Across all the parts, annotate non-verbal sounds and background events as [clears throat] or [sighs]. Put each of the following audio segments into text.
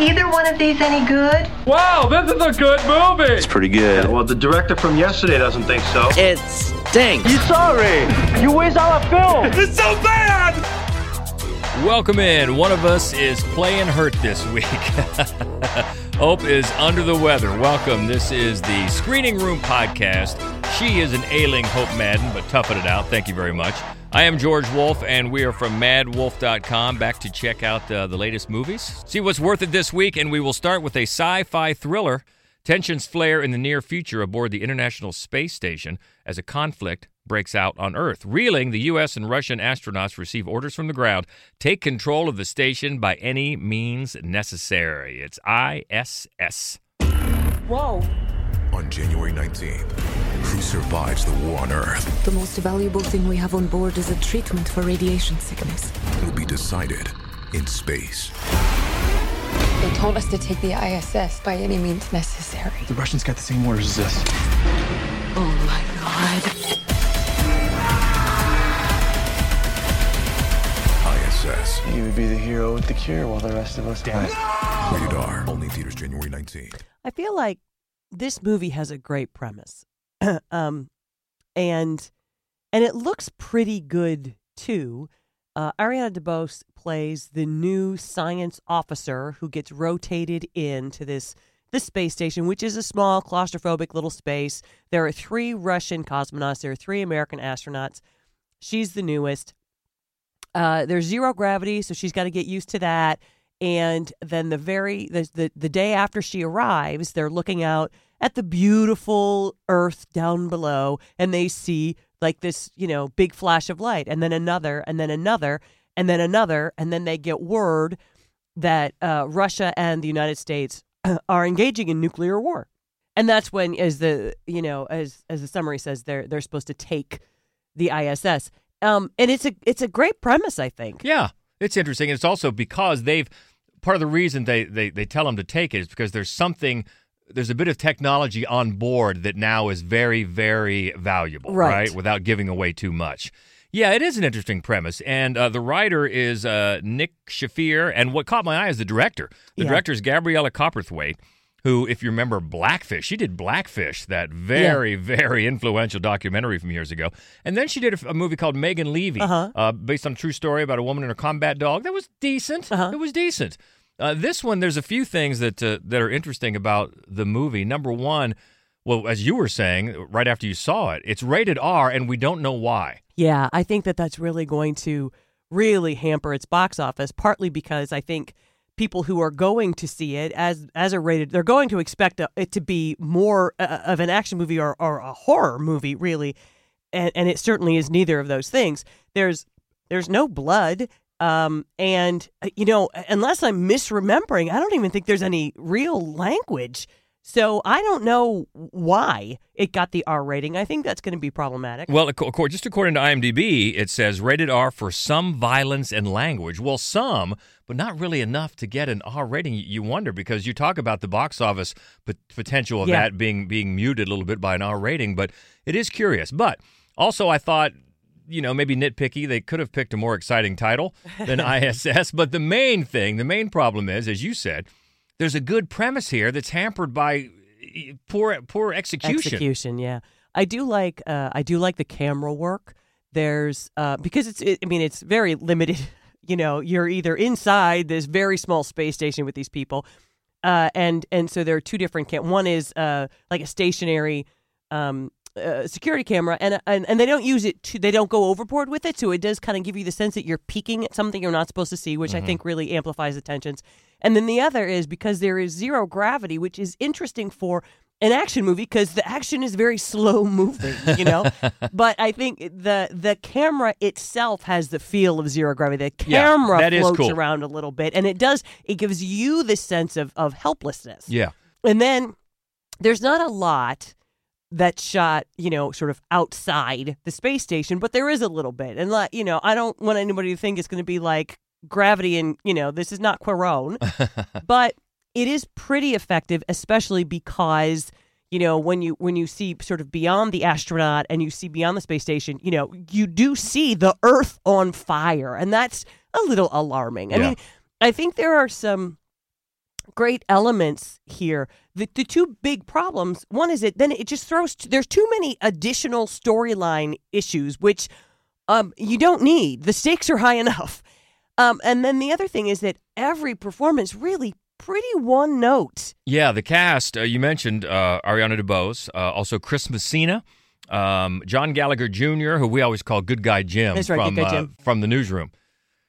either one of these any good? Wow, this is a good movie. It's pretty good. Well, the director from yesterday doesn't think so. It stinks. You sorry? You waste all our film. [laughs] It's so bad. Welcome in. One of us is playing hurt this week. [laughs] Hope is under the weather. Welcome. This is the Screening Room Podcast. She is an ailing Hope Madden, but toughing it out. Thank you very much. I am George Wolf, and we are from maddwolf.com back to check out uh, the latest movies. See what's worth it this week, and we will start with a sci fi thriller. Tensions flare in the near future aboard the International Space Station as a conflict breaks out on Earth. Reeling, the U.S. and Russian astronauts receive orders from the ground take control of the station by any means necessary. It's ISS. Whoa. On January 19th, who survives the war on Earth The most valuable thing we have on board is a treatment for radiation sickness. It will be decided in space. They told us to take the ISS by any means necessary. The Russians got the same orders as us. Oh my god. ISS. You would be the hero with the cure while the rest of us die. Rated R. Only in theaters January 19th. I feel like this movie has a great premise, [clears throat] um, and and it looks pretty good too. Uh, Ariana DeBose plays the new science officer who gets rotated into this the space station, which is a small claustrophobic little space. There are three Russian cosmonauts. There are three American astronauts. She's the newest. Uh, there's zero gravity, so she's got to get used to that. And then the very the, the the day after she arrives, they're looking out at the beautiful Earth down below, and they see like this, you know, big flash of light, and then another, and then another, and then another, and then they get word that uh, Russia and the United States [clears throat] are engaging in nuclear war, and that's when, as the you know, as as the summary says, they're they're supposed to take the ISS. Um, and it's a it's a great premise, I think. Yeah, it's interesting. It's also because they've part of the reason they, they, they tell them to take it is because there's something there's a bit of technology on board that now is very very valuable, Right. Without giving away too much. Yeah, it is an interesting premise, and uh, the writer is uh, Nick Shafir, and what caught my eye is the director. The Yeah. director is Gabriela Cowperthwaite, who, if you remember Blackfish, she did Blackfish, that very very influential documentary from years ago, and then she did a movie called Megan Leavey, Uh-huh. uh, based on a true story about a woman and her combat dog. That was decent. Uh-huh. It was decent. Uh, this one, there's a few things that uh, that are interesting about the movie. Number one, well, as you were saying right after you saw it, it's rated R, and we don't know why. Yeah, I think that that's really going to really hamper its box office. Partly because I think people who are going to see it as as a rated, they're going to expect a, it to be more uh, of an action movie or, or a horror movie, really, and and it certainly is neither of those things. There's there's no blood. Um, and uh, you know, unless I'm misremembering, I don't even think there's any real language. So I don't know why it got the R rating. I think that's going to be problematic. Well, just according to IMDb, it says rated R for some violence and language. Well, some, but not really enough to get an R rating. You- You wonder because you talk about the box office potential of Yeah. that being being muted a little bit by an R rating, but it is curious. But also, I thought. You know, maybe nitpicky. They could have picked a more exciting title than [laughs] ISS. But the main thing, the main problem is, as you said, there's a good premise here that's hampered by poor poor execution. Execution, yeah. I do like uh, I do like the camera work. There's uh, because it's it, I mean it's very limited. [laughs] You know, you're either inside this very small space station with these people, uh, and and so there are two different cam. One is uh, like a stationary um, uh, security camera, and, and and they don't use it to. They don't go overboard with it, so it does kind of give you the sense that you're peeking at something you're not supposed to see, which I think really amplifies the tensions. And then the other is because there is zero gravity, which is interesting for an action movie because the action is very [laughs] slow moving, you know. [laughs] but I think the the camera itself has the feel of zero gravity. The Yeah, camera is floats cool. around a little bit, and it does. It gives you the sense of of helplessness. Yeah. And then there's not a lot that's shot, you know, sort of outside the space station, but there is a little bit. And like, you know, I don't want anybody to think it's going to be like gravity and, you know, this is not Cuarón, [laughs] but it is pretty effective, especially because you know when you when you see sort of beyond the astronaut and you see beyond the space station you know you do see the earth on fire and that's a little alarming i Yeah. mean i think there are some great elements here. The the two big problems. One is it then it just throws. There's too many additional storyline issues which um you don't need. The stakes are high enough. Um, and then the other thing is that every performance really pretty one note. Yeah, the cast uh, you mentioned uh, Ariana DeBose, uh, also Chris Messina, um, John Gallagher Jr., who we always call Good Guy Jim right, from Good Guy uh, Jim. from the newsroom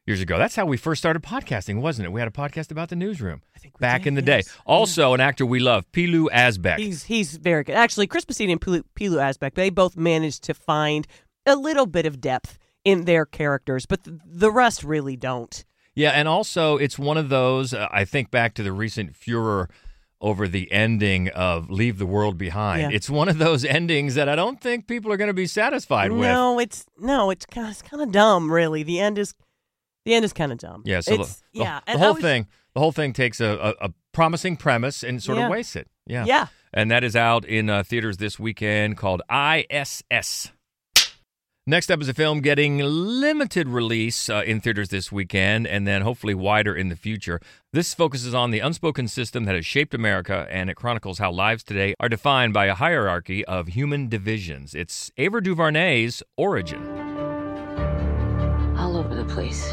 years ago. That's how we first started podcasting, wasn't it? We had a podcast about the newsroom I think back did, in the day. yes. Also, an actor we love, Pilou Asbæk. He's he's very good. Actually, Chris Messina and Pilou, Pilou Asbæk, they both managed to find a little bit of depth in their characters, but th- the rest really don't. Yeah, and also it's one of those. Uh, I think back to the recent furor over the ending of Leave the World Behind. Yeah. It's one of those endings that I don't think people are going to be satisfied with. No, it's no, it's kind of, it's kind of dumb, really. The end is the end is kind of dumb. Yeah, so the, It's- the- yeah, the and whole was- thing, the whole thing takes a, a, a promising premise and sort Yeah. of wastes it. Yeah, Yeah. and that is out in uh, theaters this weekend called ISS. Next up is a film getting limited release uh, in theaters this weekend and then hopefully wider in the future. This focuses on the unspoken system that has shaped America and it chronicles how lives today are defined by a hierarchy of human divisions. It's Ava DuVernay's Origin. All over the place.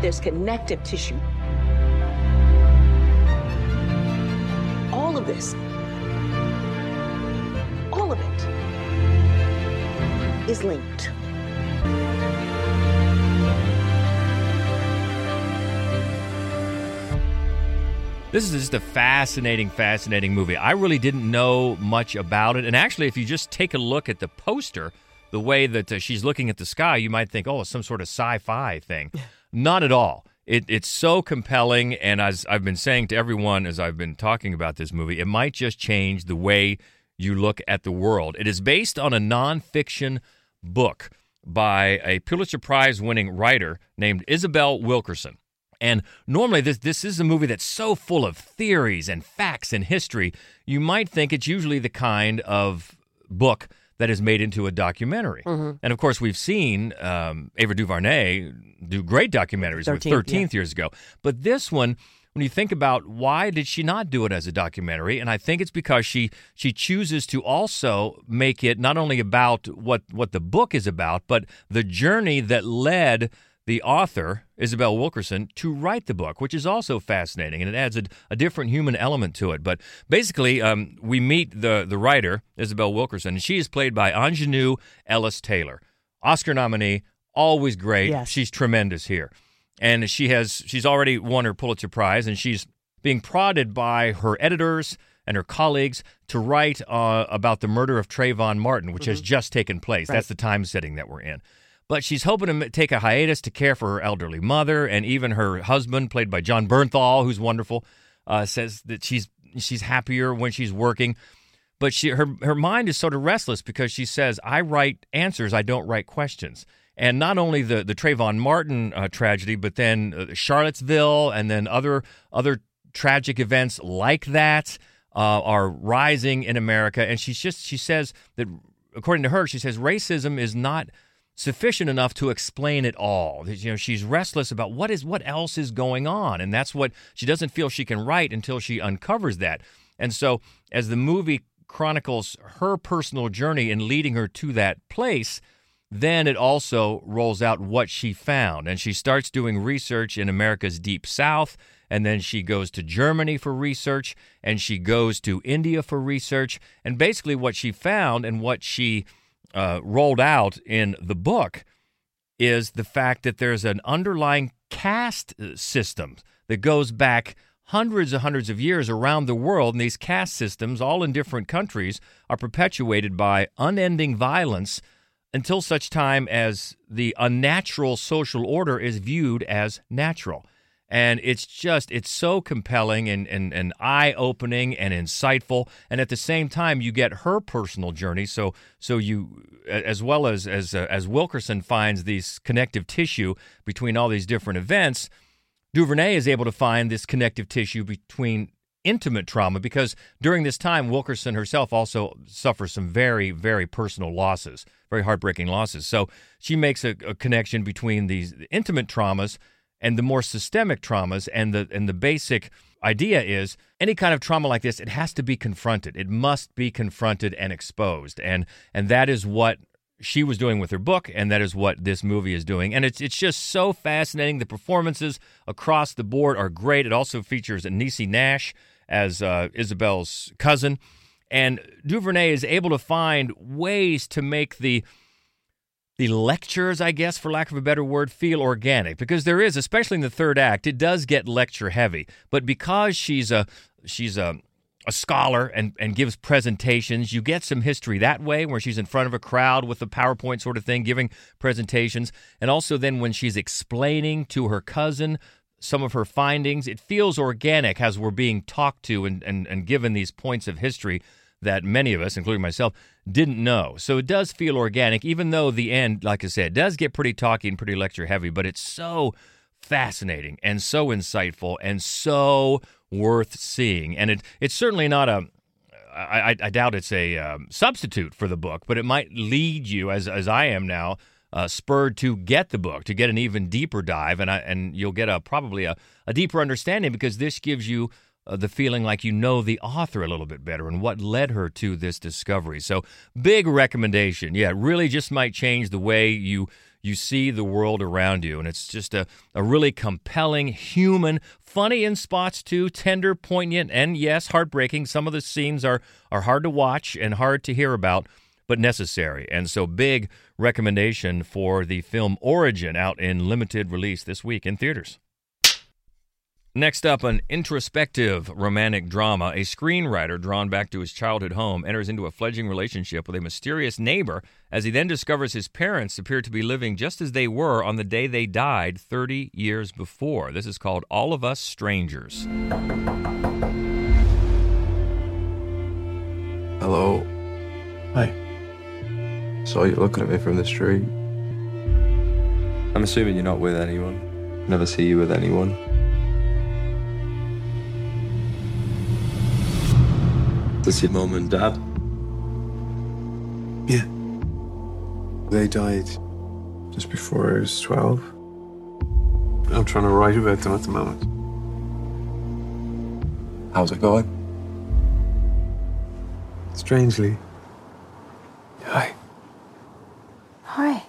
There's connective tissue. All of this, all of it, is linked. This is just a fascinating, fascinating movie. I really didn't know much about it. And actually, if you just take a look at the poster, the way that uh, she's looking at the sky, you might think, oh, it's some sort of sci fi thing. [laughs] Not at all. It, it's so compelling. And as I've been saying to everyone as I've been talking about this movie, it might just change the way you look at the world. It is based on a nonfiction book by a Pulitzer Prize winning writer named Isabel Wilkerson. And normally, this this is a movie that's so full of theories and facts and history. You might think it's usually the kind of book that is made into a documentary. And of course, we've seen um, Ava DuVernay do great documentaries with 13th, 13th years ago. But this one, when you think about why did she not do it as a documentary, and I think it's because she she chooses to also make it not only about what what the book is about, but the journey that led the author, Isabel Wilkerson, to write the book, which is also fascinating, and it adds a, a different human element to it. But basically, um, we meet the the writer, Isabel Wilkerson, and she is played by Aunjanue Ellis Taylor, Oscar nominee, always great. Yes. She's tremendous here, and she has she's already won her Pulitzer Prize, and she's being prodded by her editors and her colleagues to write uh, about the murder of Trayvon Martin, which has just taken place. That's the time setting that we're in. But she's hoping to take a hiatus to care for her elderly mother, and even her husband, played by Jon Bernthal, who's wonderful, uh, says that she's she's happier when she's working. But she her her mind is sort of restless because she says, "I write answers, I don't write questions." And not only the the Trayvon Martin uh, tragedy, but then uh, Charlottesville, and then other other tragic events like that uh, are rising in America. And she's just she says that according to her, she says racism is not sufficient enough to explain it all. You know, she's restless about what is what else is going on, and that's what she doesn't feel she can write until she uncovers that. And so, as the movie chronicles her personal journey in leading her to that place, then it also rolls out what she found. And she starts doing research in America's Deep South. And then she goes to Germany for research. And she goes to India for research. And basically, what she found and what she uh, rolled out in the book is the fact that there's an underlying caste uh, system that goes back hundreds and hundreds of years around the world. And these caste systems, all in different countries, are perpetuated by unending violence until such time as the unnatural social order is viewed as natural. And it's just, it's so compelling and, and, and eye opening and insightful. And at the same time, you get her personal journey. So, so you, as well as, as, uh, as Wilkerson finds these connective tissue between all these different events, DuVernay is able to find this connective tissue between intimate trauma because during this time Wilkerson herself also suffers some very very personal losses, very heartbreaking losses. So she makes a, a connection between these intimate traumas and the more systemic traumas and the and the basic idea is any kind of trauma like this it has to be confronted. It must be confronted and exposed. And and that is what she was doing with her book and that is what this movie is doing. And it's it's just so fascinating. The performances across the board are great. It also features Niecy Nash as uh, Isabel's cousin. And DuVernay is able to find ways to make the the lectures, I guess, for lack of a better word, feel organic because there is, especially in the third act, it does get lecture heavy. But because she's a she's a a scholar and, and gives presentations. You get some history that way, where she's in front of a crowd with a PowerPoint sort of thing, giving presentations. And also, then when she's explaining to her cousin some of her findings, it feels organic as we're being talked to and, and, and given these points of history that many of us, including myself, didn't know. So it does feel organic, even though the end, like I said, does get pretty talky and pretty lecture heavy, but it's so fascinating and so insightful and so worth seeing. And it, it's certainly not a, I, I doubt it's a um, substitute for the book, but it might lead you, as, as I am now, uh, spurred to get the book, to get an even deeper dive, and I, and you'll get a probably a, a deeper understanding because this gives you uh, the feeling like you know the author a little bit better and what led her to this discovery. So, big recommendation. Yeah, it really just might change the way you you see the world around you. And it's just a, a really compelling, human, funny in spots too, tender, poignant, and yes, heartbreaking. Some of the scenes are, are hard to watch and hard to hear about, but necessary. And so, big recommendation for the film Origin out in limited release this week in theaters. Next up, an introspective romantic drama. A screenwriter drawn back to his childhood home enters into a fledgling relationship with a mysterious neighbor as he then discovers his parents appear to be living just as they were on the day they died 30 years before. This is called All of Us Strangers. Hello. Hi. Saw you looking at me from the street. I'm assuming you're not with anyone. Never see you with anyone. This your mum and dad? Yeah. They died just before I was 12. I'm trying to write about them at the moment. How's it going? Strangely. Hi. Hi.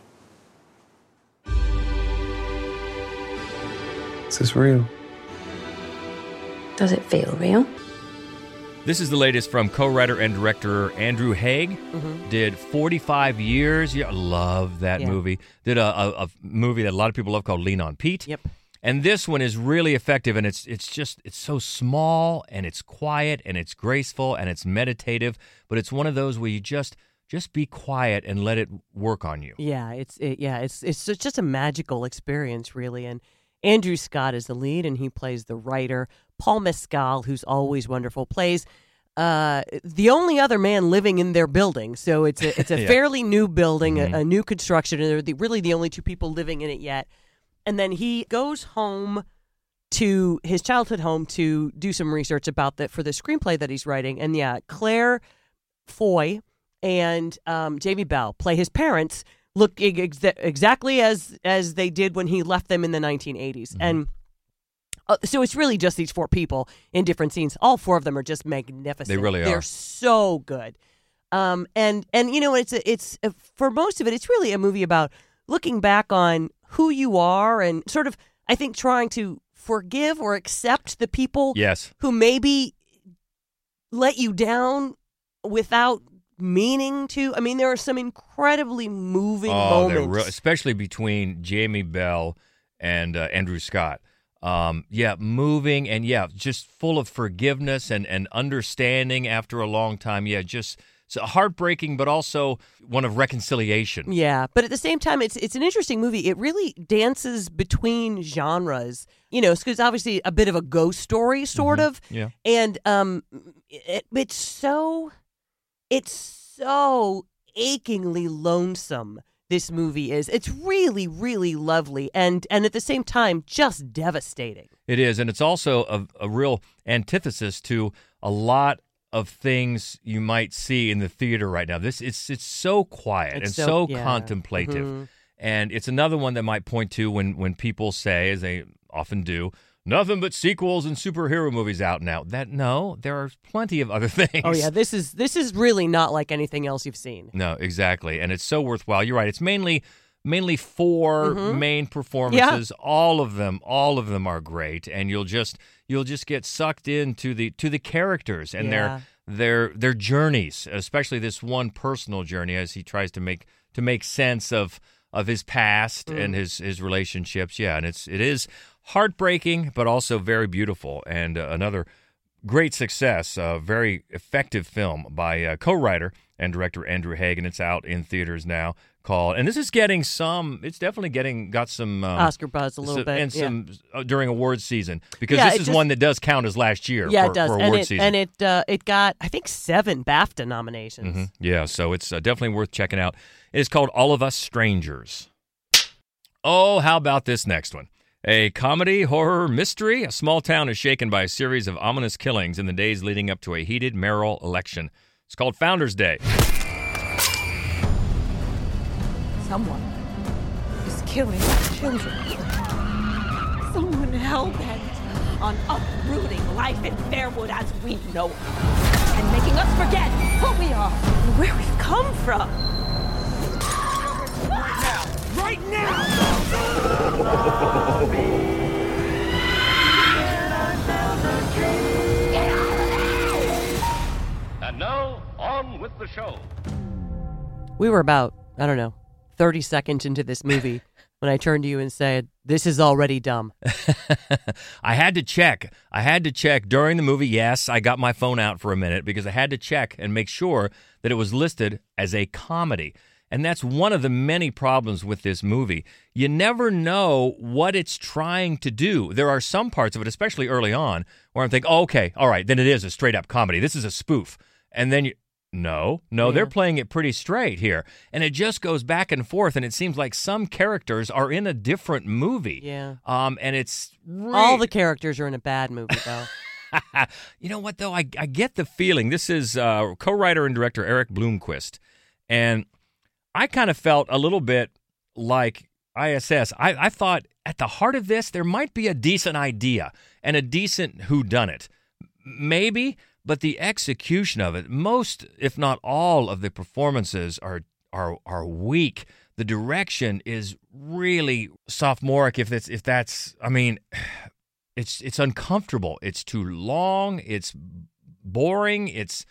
Is this real? Does it feel real? This is the latest from co-writer and director Andrew Haigh. Mhm. Did 45 years. Yeah, I love that Yeah. movie. Did a, a, a movie that a lot of people love called Lean on Pete. Yep. And this one is really effective, and it's it's just it's so small and it's quiet and it's graceful and it's meditative, but it's one of those where you just just be quiet and let it work on you. Yeah, it's it, yeah, it's it's just a magical experience, really. And Andrew Scott is the lead, and he plays the writer. Paul Mescal, who's always wonderful, plays uh, the only other man living in their building. So it's a [laughs] it's a Yeah. fairly new building, Mhm. a, a new construction, and they're the, really the only two people living in it yet. And then he goes home to his childhood home to do some research about that for the screenplay that he's writing. And yeah, Claire Foy and um, Jamie Bell play his parents look ex- exactly as as they did when he left them in the 1980s and uh, so it's really just these four people in different scenes all four of them are just magnificent They really are. they're so good um and and you know it's a, it's a, for most of it it's really a movie about looking back on who you are and sort of i think trying to forgive or accept the people Yes. who maybe let you down without meaning to. I mean, there are some incredibly moving Oh, moments. real, especially between Jamie Bell and uh, Andrew Scott. Um, yeah, moving and yeah, just full of forgiveness and, and understanding after a long time. Yeah, just so heartbreaking, but also one of reconciliation. Yeah, but at the same time, it's it's an interesting movie. It really dances between genres, you know, because obviously a bit of a ghost story, sort of, Yeah. and um, it, it's so, it's so achingly lonesome this movie is. It's really, really lovely, and and at the same time, just devastating. It is, and it's also a, a real antithesis to a lot of things you might see in the theater right now. This it's it's so quiet It's and so- so, yeah. contemplative, Mhm. and it's another one that might point to when when people say, as they often do. Nothing but sequels and superhero movies out now. That no, there are plenty of other [laughs] things. Oh yeah, this is this is really not like anything else you've seen. No, exactly. And it's so worthwhile. You're right. It's mainly mainly 4 Mhm. main performances. All of them, all of them are great and you'll just you'll just get sucked into the to the characters and Yeah. their their their journeys, especially this one personal journey as he tries to make to make sense of of his past and his his relationships. Yeah, and it's it is heartbreaking but also very beautiful and uh, another great success, a very effective film by uh, co-writer and director Andrew Hagen. It's out in theaters now. Called, and this is getting some. It's definitely getting got some um, Oscar buzz a little some- bit, and yeah. some uh, during awards season because Yeah, this is just- one that does count as last year. Yeah, for, it does, and it season. and it uh, it got I think seven BAFTA nominations. Mhm. Yeah, so it's uh, definitely worth checking out. It is called All of Us Strangers. Oh, how about this next one? A comedy, horror, mystery. A small town is shaken by a series of ominous killings in the days leading up to a heated mayoral election. It's called Founders Day. Someone is killing children. Someone hell bent on uprooting life in Fairwood as we know it and making us forget who we are and where we've come from. Right now! And now, on with the show. We were about I don't know thirty seconds into this movie when I turned to you and said, "This is already dumb." [laughs] I had to check. I had to check during the movie. Yes, I got my phone out for a minute because I had to check and make sure that it was listed as a comedy. And that's one of the many problems with this movie. You never know what it's trying to do. There are some parts of it, especially early on, where I'm thinking, oh, okay, all right, then it is a straight up comedy. This is a spoof. And then you, no, no, they're playing it pretty straight here. And it just goes back and forth. And it seems like some characters are in a different movie. Yeah. Um, and it's All the characters are in a bad movie though. [laughs] you know what though? I, I get the feeling. This is uh, co-writer and director Erik Bloomquist, and I kind of felt a little bit like ISS. I, I thought at the heart of this there might be a decent idea and a decent whodunit, maybe, but the execution of it, most if not all of the performances are are are weak. The direction is really sophomoric. If that's if that's, I mean [sighs] it's it's uncomfortable. It's too long. It's boring. It's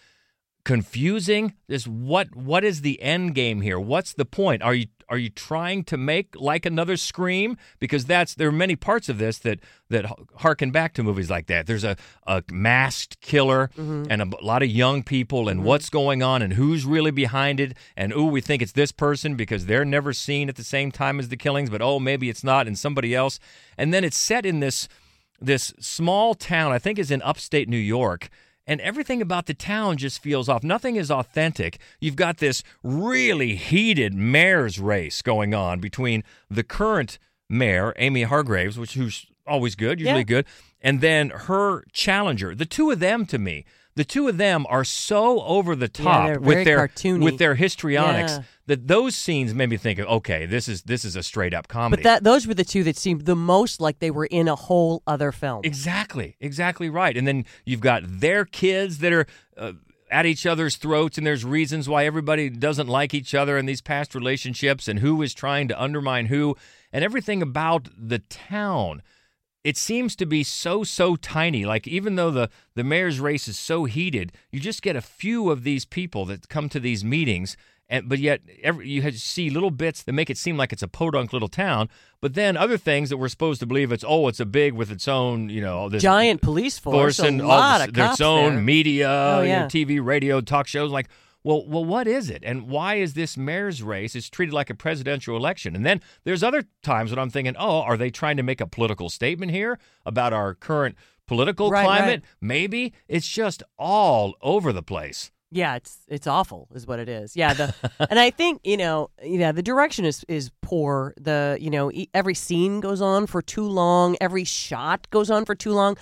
confusing. This what what is the end game here? What's the point? Are you are you trying to make like another Scream? Because that's there are many parts of this that that harken back to movies like that. There's a a masked killer mm-hmm. and a lot of young people and mm-hmm. what's going on and who's really behind it and ooh we think it's this person because they're never seen at the same time as the killings, but oh maybe it's not and somebody else. And then it's set in this this small town, I think is in upstate New York, and everything about the town just feels off. Nothing is authentic. You've got this really heated mayor's race going on between the current mayor, Amy Hargreaves, which who's always good, usually Yeah. good, and then her challenger. The two of them to me, the two of them are so over the top they're with their cartoony. with their histrionics Yeah. that those scenes made me think, of okay, this is this is a straight up comedy. But that those were the two that seemed the most like they were in a whole other film. Exactly, exactly right. And then you've got their kids that are uh, at each other's throats, and there's reasons why everybody doesn't like each other in these past relationships, and who is trying to undermine who, and everything about the town. It seems to be so so tiny. Like even though the the mayor's race is so heated, you just get a few of these people that come to these meetings, and but yet every, you see little bits that make it seem like it's a podunk little town. But then other things that we're supposed to believe it's oh it's a big with its own you know this Giant police force, a and all lot this- of their own there. media, Oh, you know. TV, radio, talk shows. Like, well, well, what is it, and why is this mayor's race is treated like a presidential election? And then there's other times when I'm thinking, oh, are they trying to make a political statement here about our current political Right, climate? right. Maybe it's just all over the place. Yeah, it's it's awful, is what it is. Yeah, the [laughs] and I think you know, yeah, the direction is is poor. The you know, every scene goes on for too long. Every shot goes on for too long.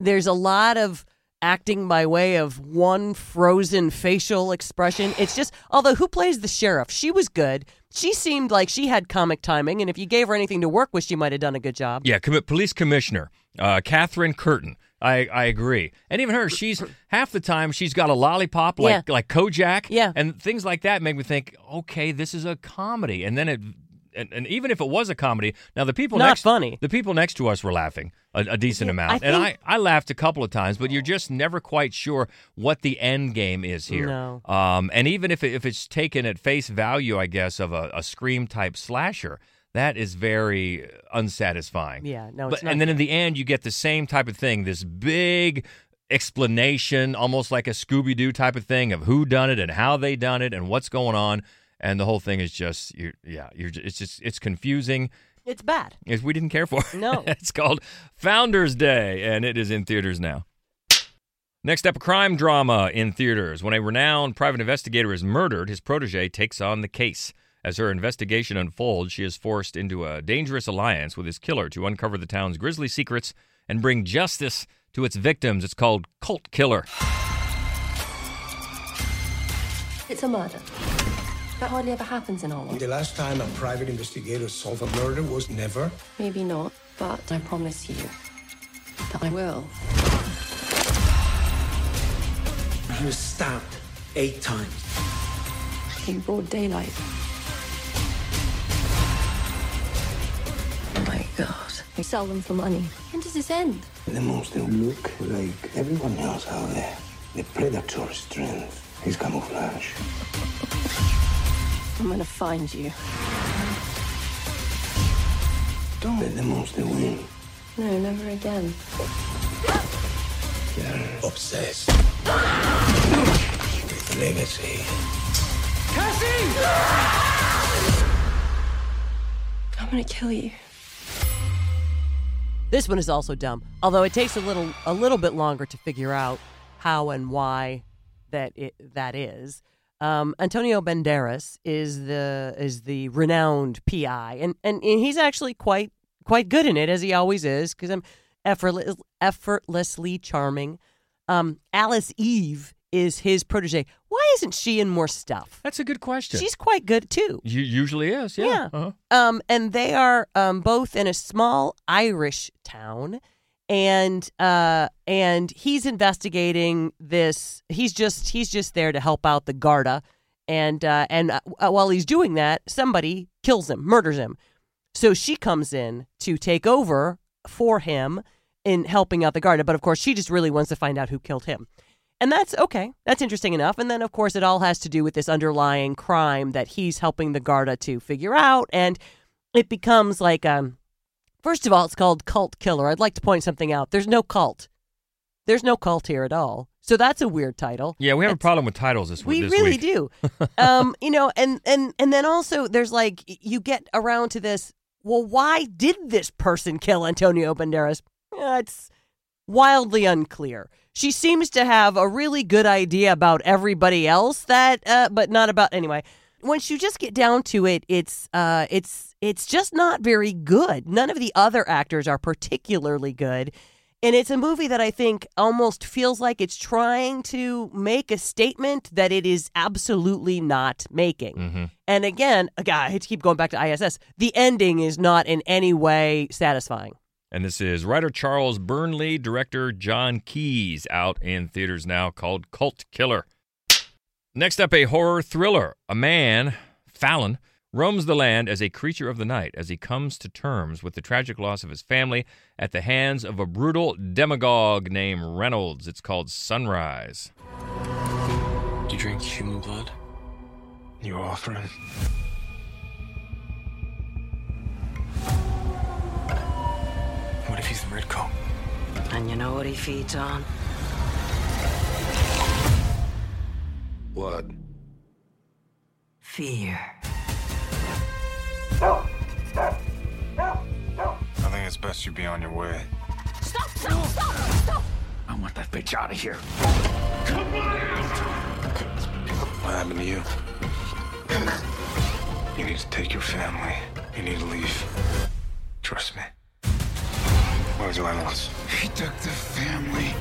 There's a lot of acting by way of one frozen facial expression. It's just, although who plays the sheriff? She was good. She seemed like she had comic timing, and if you gave her anything to work with, she might have done a good job. Yeah, commi- police commissioner uh, Catherine Curtin. I, I agree, and even her, she's half the time she's got a lollipop like Yeah. like Kojak, Yeah. and things like that make me think, okay, this is a comedy, and then it. And, and even if it was a comedy, now the people Not next funny. the people next to us were laughing a, a decent amount, I and I, think- I laughed a couple of times. But you're just never quite sure what the end game is here. No. Um, and even if it, if it's taken at face value, I guess of a, a scream type slasher, that is very unsatisfying. Yeah, no, But not. and then in the end, you get the same type of thing. This big explanation, almost like a Scooby Doo type of thing of who done it and how they done it and what's going on. And the whole thing is just, you're, yeah, you're. It's just, it's confusing. It's bad. Is we didn't care for. It. No. [laughs] it's called Founders Day, and it is in theaters now. Next up, a crime drama in theaters. When a renowned private investigator is murdered, his protege takes on the case. As her investigation unfolds, she is forced into a dangerous alliance with his killer to uncover the town's grisly secrets and bring justice to its victims. It's called Cult Killer. It's a murder. That hardly ever happens in our world. The last time a private investigator solved a murder was never. Maybe not, but I promise you that I will. He was stabbed eight times. In broad daylight. Oh my god. They sell them for money. When does this end? The monster look like everyone else out there. The predator's strength is camouflage. I'm gonna find you. Don't let the monster win. No, never again. You're obsessed with legacy. Cassie! I'm gonna kill you. This one is also dumb, although it takes a little a little bit longer to figure out how and why that it, that is. Um, Antonio Banderas is the is the renowned PI, and, and and he's actually quite quite good in it as he always is because I'm effortless, effortlessly charming. Um, Alice Eve is his protege. Why isn't she in more stuff? That's a good question. She's quite good too. You usually is, yeah. Yeah. Uh-huh. Um, and they are um, both in a small Irish town, and uh, and he's investigating this. He's just he's just there to help out the Garda, and uh, and uh, while he's doing that, somebody kills him, murders him. So she comes in to take over for him in helping out the Garda, but of course she just really wants to find out who killed him. And that's okay. That's interesting enough. And then, of course, it all has to do with this underlying crime that he's helping the Garda to figure out. And it becomes like, um, first of all, it's called Cult Killer. I'd like to point something out. There's no cult. There's no cult here at all. So that's a weird title. Yeah, we have a problem with titles this, week. We this really week. do. [laughs] um, you know, and and and then also there's like you get around to this. Well, why did this person kill Antonio Banderas? Eh, it's wildly unclear. She seems to have a really good idea about everybody else that, uh, but not about anyway. Once you just get down to it, it's uh, it's it's just not very good. None of the other actors are particularly good. And it's a movie that I think almost feels like it's trying to make a statement that it is absolutely not making. Mm-hmm. And again, again, I hate to keep going back to ISS. The ending is not in any way satisfying. And this is writer Charles Burnley, director Jon Keeyes, out in theaters now called Cult Killer. Next up, a horror thriller. A man, Fallon, roams the land as a creature of the night as he comes to terms with the tragic loss of his family at the hands of a brutal demagogue named Reynolds. It's called Sunrise. Do you drink human blood? You offering? What if he's the red coat? And you know what he feeds on? What? Fear. It's best you be on your way. Stop, stop, stop, stop! I want that bitch out of here. Come on out! What happened to you? You need to take your family. You need to leave. Trust me. Where's your animals? He took the family.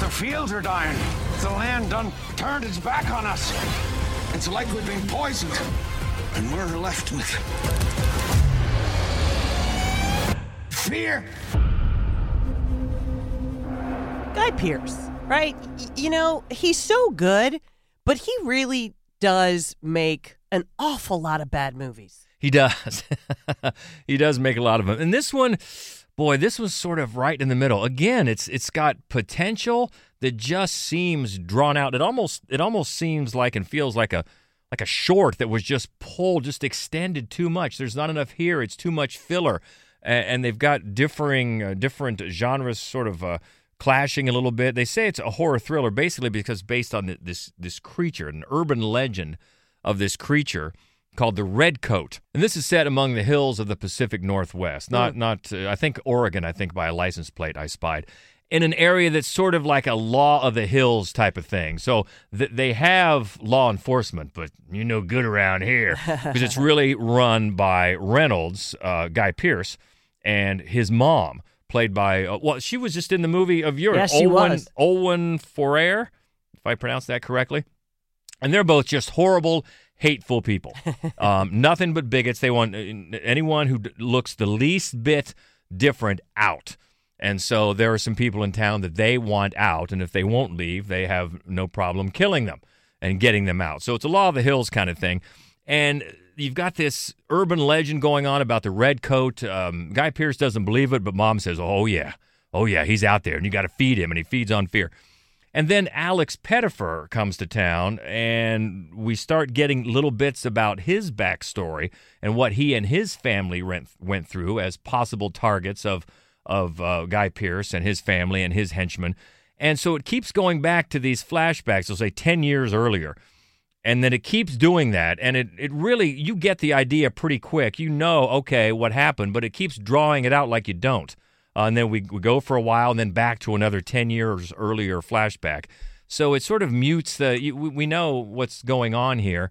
The fields are dying. The land done turned its back on us. It's like we've been poisoned. And we're left with fear. Guy Pearce, right? Y- you know, he's so good, but he really does make an awful lot of bad movies. He does. [laughs] he does make a lot of them. And this one, boy, this was sort of right in the middle. Again, it's it's got potential that just seems drawn out. It almost it almost seems like and feels like a like a short that was just pulled, just extended too much. There's not enough here. It's too much filler. And, they've got differing uh, different genres sort of uh, clashing a little bit. They say it's a horror thriller basically because based on this this creature, an urban legend of this creature called the Red Coat. And this is set among the hills of the Pacific Northwest. Not not uh, I think Oregon, I think by a license plate I spied. In an area that's sort of like a law of the hills type of thing. So th- they have law enforcement, but you know good around here [laughs] because it's really run by Reynolds, uh, Guy Pearce, and his mom, played by uh, well, she was just in the movie of yours, Yes, she Olwen, was. Olwen Fouéré, if I pronounce that correctly. And they're both just horrible, hateful people. [laughs] um, nothing but bigots. They want uh, anyone who d- looks the least bit different out. And so there are some people in town that they want out. And if they won't leave, they have no problem killing them and getting them out. So it's a law of the hills kind of thing. And you've got this urban legend going on about the red coat. Um, Guy Pearce doesn't believe it, but mom says, oh, yeah. Oh, yeah, he's out there. And you got to feed him, and he feeds on fear. And then Alex Pettyfer comes to town, and we start getting little bits about his backstory and what he and his family went, went through as possible targets of of uh, Guy Pearce and his family and his henchmen. And so it keeps going back to these flashbacks, they'll say 10 years earlier. And then it keeps doing that. And it, it really, you get the idea pretty quick. You know, okay, what happened, but it keeps drawing it out like you don't. Uh, and then we, we go for a while and then back to another 10 years earlier flashback. So it sort of mutes the, you, we we know what's going on here.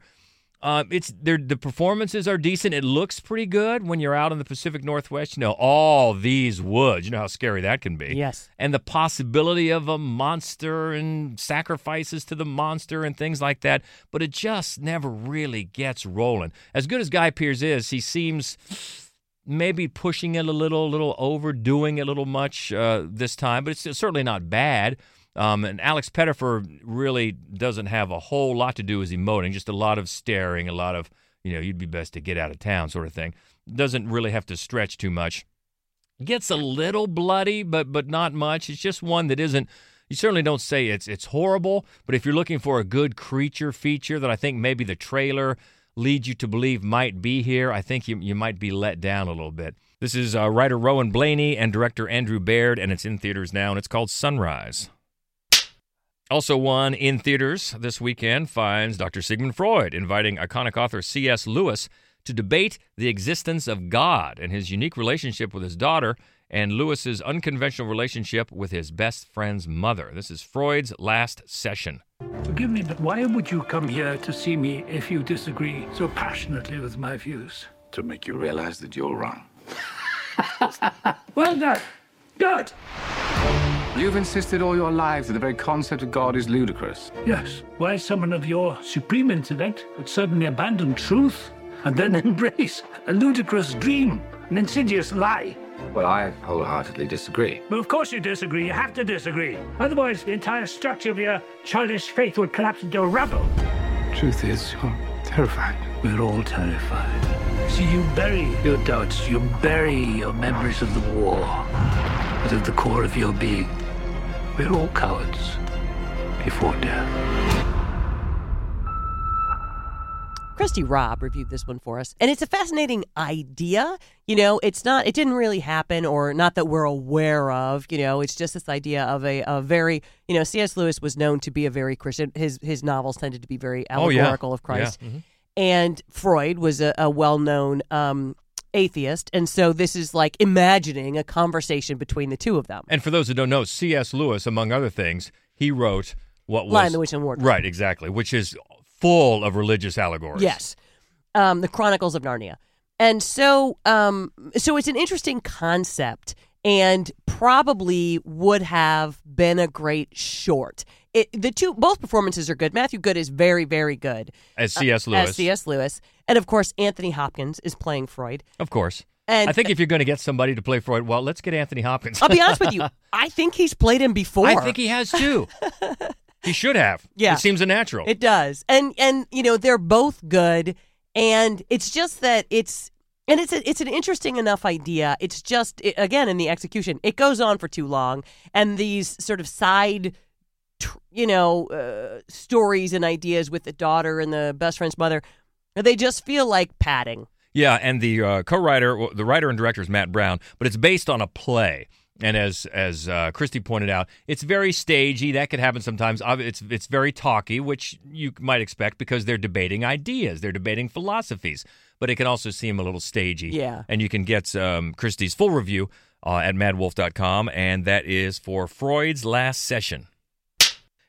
Uh, it's the performances are decent. It looks pretty good when you're out in the Pacific Northwest. You know, all these woods. You know how scary that can be. Yes. And the possibility of a monster and sacrifices to the monster and things like that. But it just never really gets rolling. As good as Guy Pearce is, he seems maybe pushing it a little, a little overdoing it a little much uh, this time. But it's certainly not bad. Um, and Alex Pettyfer really doesn't have a whole lot to do with emoting, just a lot of staring, a lot of, you know, you'd be best to get out of town sort of thing. Doesn't really have to stretch too much. Gets a little bloody, but but not much. It's just one that isn't. You certainly don't say it's it's horrible, but if you're looking for a good creature feature that I think maybe the trailer leads you to believe might be here, I think you you might be let down a little bit. This is uh, writer Rowan Blaney and director Andrew Baird, and it's in theaters now, and it's called Sunrise. Also, one in theaters this weekend finds Dr. Sigmund Freud inviting iconic author C.S. Lewis to debate the existence of God and his unique relationship with his daughter and Lewis's unconventional relationship with his best friend's mother. This is Freud's last session. Forgive me, but why would you come here to see me if you disagree so passionately with my views? To make you realize that you're wrong. [laughs] Well done. Good. You've insisted all your lives that the very concept of God is ludicrous. Yes. Why someone of your supreme intellect would suddenly abandon truth and then [laughs] embrace a ludicrous dream, an insidious lie? Well, I wholeheartedly disagree. But of course you disagree. You have to disagree. Otherwise, the entire structure of your childish faith would collapse into rubble. Truth is, you're terrified. We're all terrified. See, you bury your doubts, you bury your memories of the war. But at the core of your being, we're all cowards before death. Christy Robb reviewed this one for us, and it's a fascinating idea. You know, it's not, it didn't really happen, or not that we're aware of. You know, it's just this idea of a, a very, you know, C.S. Lewis was known to be a very Christian. His his novels tended to be very Oh, yeah. allegorical of Christ, Yeah. Mhm. and Freud was a, a well known um, atheist, and so this is like imagining a conversation between the two of them. And for those who don't know, C.S. Lewis, among other things, he wrote what was Lion, the Witch, and Wardrobe. Right, exactly, which is full of religious allegories. Yes. Um, the Chronicles of Narnia. And so um, so it's an interesting concept and probably would have been a great short. It, the two both performances are good. Matthew Goode is very very good As C.S. uh, Lewis. as C.S. Lewis, and of course Anthony Hopkins is playing Freud. Of course. And- I think if you're going to get somebody to play Freud, well, let's get Anthony Hopkins. I'll be honest with you, [laughs] I think he's played him before. I think he has too. [laughs] he should have. Yeah. It seems a natural. It does. And and you know, they're both good and it's just that it's and it's a, it's an interesting enough idea. It's just it, again in the execution, it goes on for too long and these sort of side tr- you know, uh, stories and ideas with the daughter and the best friend's mother, they just feel like padding. Yeah, and the uh, co-writer, the writer and director is Matt Brown, but it's based on a play. And as as uh, Christy pointed out, it's very stagey. That could happen sometimes. It's it's very talky, which you might expect because they're debating ideas, they're debating philosophies. But it can also seem a little stagey. Yeah. And you can get um, Christy's full review uh, at maddwolf.com, and that is for Freud's Last Session.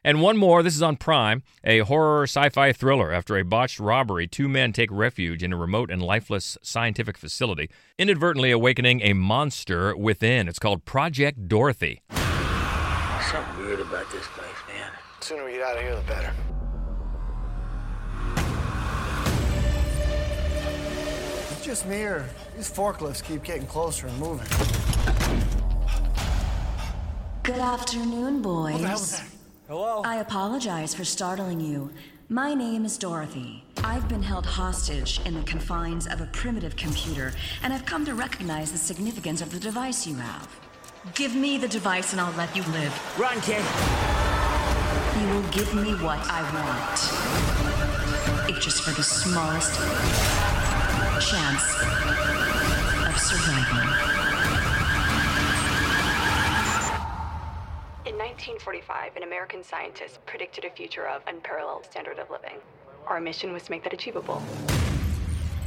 And one more, this is on Prime, a horror sci fi thriller. After a botched robbery, two men take refuge in a remote and lifeless scientific facility, inadvertently awakening a monster within. It's called Project Dorothy. Something weird about this place, man. sooner we get out of here, the better. It's just me or these forklifts keep getting closer and moving. Good afternoon, boys. What the hell was that? Hello? I apologize for startling you. My name is Dorothy. I've been held hostage in the confines of a primitive computer, and I've come to recognize the significance of the device you have. Give me the device and I'll let you live. Run, kid. You will give me what I want. If just for the smallest chance of survival. In 1945, an American scientist predicted a future of unparalleled standard of living. Our mission was to make that achievable.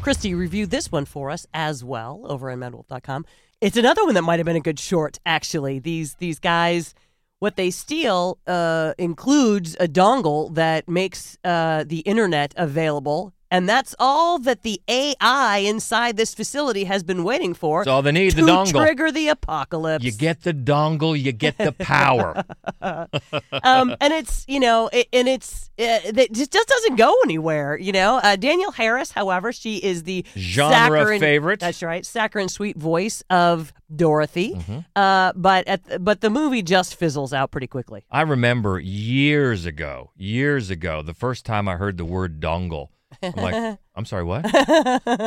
Christy reviewed this one for us as well over at maddwolf.com. It's another one that might have been a good short, actually. These these guys, what they steal uh, includes a dongle that makes uh, the internet available. And that's all that the AI inside this facility has been waiting for. That's all they need, to the dongle. trigger the apocalypse. You get the dongle, you get the power. [laughs] um, and it's you know, it, and it's uh, it just just doesn't go anywhere. You know, uh, Danielle Harris, however, she is the Genre saccharine- favorite. That's right, saccharine sweet voice of Dorothy. Mm-hmm. Uh, but at but the movie just fizzles out pretty quickly. I remember years ago, years ago, the first time I heard the word dongle. I'm like, I'm sorry, what?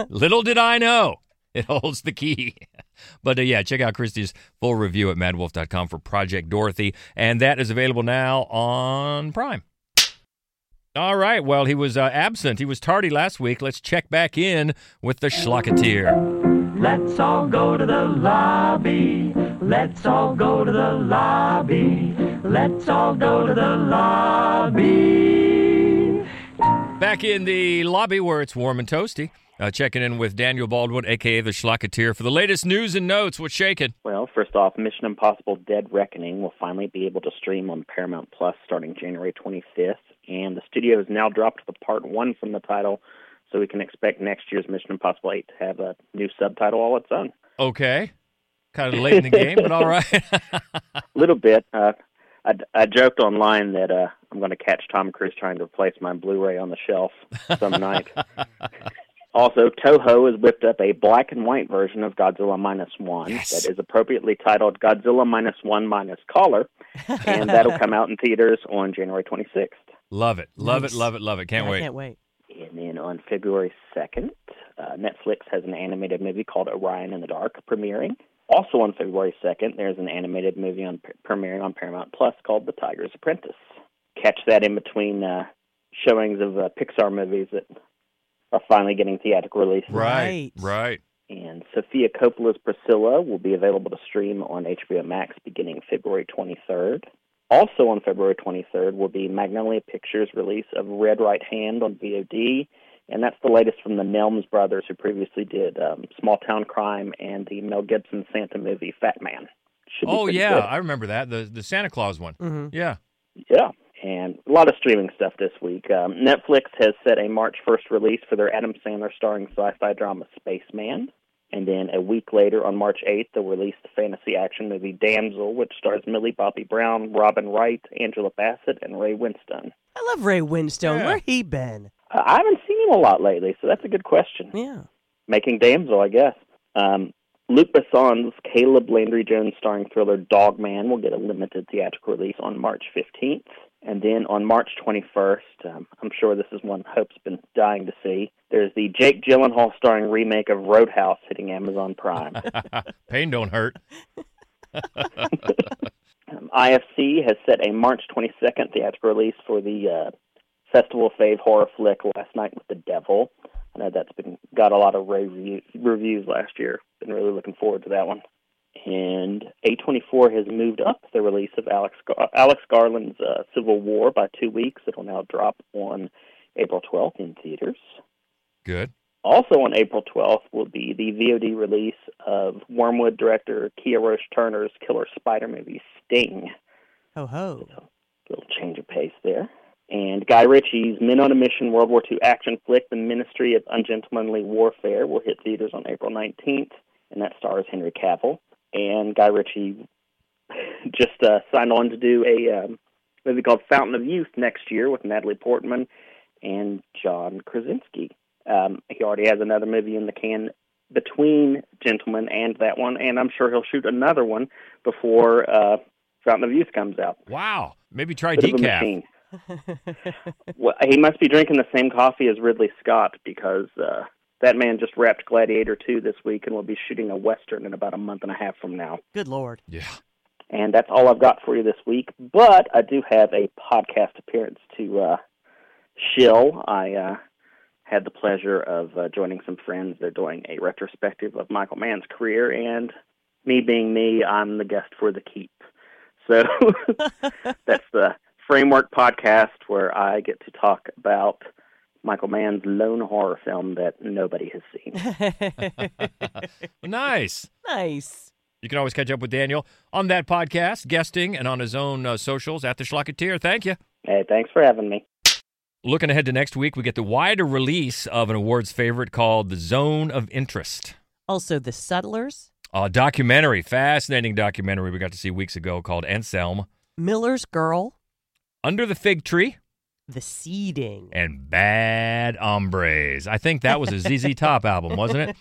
[laughs] Little did I know. It holds the key. [laughs] But uh, yeah, check out Christie's full review at maddwolf.com for Project Dorothy. And that is available now on Prime. All right. Well, he was uh, absent. He was tardy last week. Let's check back in with the Schlocketeer. Let's all go to the lobby. Let's all go to the lobby. Let's all go to the lobby. Back in the lobby where it's warm and toasty. Uh, checking in with Daniel Baldwin, a.k.a. the Schlocketeer, for the latest news and notes. What's shaking? Well, first off, Mission Impossible Dead Reckoning will finally be able to stream on Paramount Plus starting January 25th. And the studio has now dropped the part one from the title, so we can expect next year's Mission Impossible 8 to have a new subtitle all its own. Okay. Kind of late in the game, but all right. A [laughs] little bit. Uh, I, I joked online that uh, I'm going to catch Tom Cruise trying to replace my Blu-ray on the shelf some [laughs] night. Also, Toho has whipped up a black and white version of Godzilla Minus One that is appropriately titled Godzilla Minus One Minus Color, and that'll come out in theaters on January 26th. Love it. Love Nice. it. Love it. Love it. Can't I wait. can't wait. And then on February 2nd, uh, Netflix has an animated movie called Orion in the Dark premiering. Also on February 2nd, there's an animated movie on premiering on Paramount Plus called The Tiger's Apprentice. Catch that in between uh, showings of uh, Pixar movies that are finally getting theatrical releases. Right. Right. And Sofia Coppola's Priscilla will be available to stream on HBO Max beginning February 23rd. Also on February 23rd will be Magnolia Pictures' release of Red Right Hand on VOD, and that's the latest from the Nelms brothers who previously did um, Small Town Crime and the Mel Gibson Santa movie Fat Man. Should Oh yeah, good. I remember that the the Santa Claus one. Mhm. Yeah, Yeah, and a lot of streaming stuff this week. Um, Netflix has set a March 1st release for their Adam Sandler starring sci fi drama Spaceman. And then a week later, on March 8th, they'll release the fantasy action movie Damsel, which stars Millie Bobby Brown, Robin Wright, Angela Bassett, and Ray Winstone. I love Ray Winstone. Yeah. Where he been? I haven't seen him a lot lately, so that's a good question. Yeah. Making Damsel, I guess. Um, Luc Besson's Caleb Landry Jones starring thriller Dog Man will get a limited theatrical release on March 15th. And then on March 21st, um, I'm sure this is one Hope's been dying to see. There's the Jake Gyllenhaal starring remake of Roadhouse hitting Amazon Prime. [laughs] Pain don't hurt. [laughs] Um, IFC has set a March 22nd theatrical release for the uh, festival fave horror flick Last Night with the Devil. I know that's been got a lot of rave reviews last year. Been really looking forward to that one. And A24 has moved up the release of Alex Gar- Alex Garland's uh, Civil War by two weeks. It'll now drop on April 12th in theaters. Good. Also on April 12th will be the VOD release of Wormwood director Kia Roche Turner's killer spider movie Sting. Ho ho. little change of pace there. And Guy Ritchie's Men on a Mission World War II action flick, The Ministry of Ungentlemanly Warfare, will hit theaters on April 19th, and that stars Henry Cavill. And Guy Ritchie [laughs] just uh, signed on to do a um, movie called Fountain of Youth next year with Natalie Portman and John Krasinski. Um, he already has another movie in the can between Gentlemen and that one, and I'm sure he'll shoot another one before uh, Fountain of Youth comes out. Wow. Maybe try Bit decaf. Machine. [laughs] well, he must be drinking the same coffee as Ridley Scott because uh, that man just wrapped Gladiator 2 this week and will be shooting a Western in about a month and a half from now. Good Lord. Yeah. And that's all I've got for you this week. But I do have a podcast appearance to uh, shill. I uh, had the pleasure of uh, joining some friends. They're doing a retrospective of Michael Mann's career, and me being me, I'm the guest for the keep. So [laughs] that's the Framework podcast where I get to talk about Michael Mann's lone horror film that nobody has seen. [laughs] [laughs] nice. Nice. You can always catch up with Daniel on that podcast, guesting, and on his own uh, socials at the Schlocketeer. Thank you. Hey, thanks for having me. Looking ahead to next week, we get the wider release of an awards favorite called The Zone of Interest. Also, The Settlers, A documentary, fascinating documentary we got to see weeks ago called Anselm. Miller's Girl, Under the Fig Tree, The Seeding. and Bad Hombres. I think that was a ZZ [laughs] Top album, wasn't it?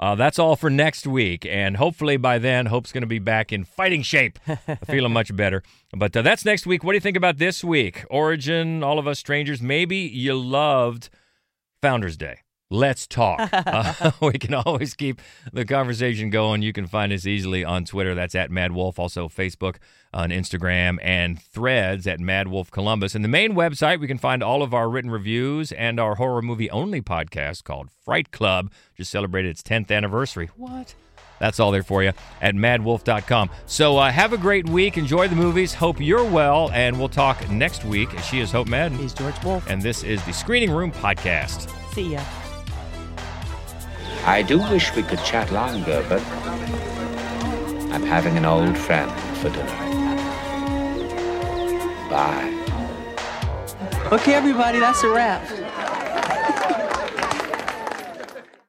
Uh, that's all for next week, and hopefully by then, Hope's going to be back in fighting shape, feeling much [laughs] better. But uh, that's next week. What do you think about this week? Origin, All of Us Strangers. Maybe you loved Founders Day. Let's talk. [laughs] Uh, [laughs] we can always keep the conversation going. You can find us easily on Twitter. That's at Mad Wolf. Also Facebook, on Instagram, and Threads at Mad Wolf Columbus. And the main website, we can find all of our written reviews and our horror movie only podcast called Fright Club. Just celebrated its 10th anniversary. What? That's all there for you at maddwolf.com. So uh, have a great week. Enjoy the movies. Hope you're well. And we'll talk next week. She is Hope Madden. He's George Wolf. And this is the Screening Room Podcast. See ya. I do wish we could chat longer, but I'm having an old friend for dinner. Bye. Okay, everybody, that's a wrap. [laughs]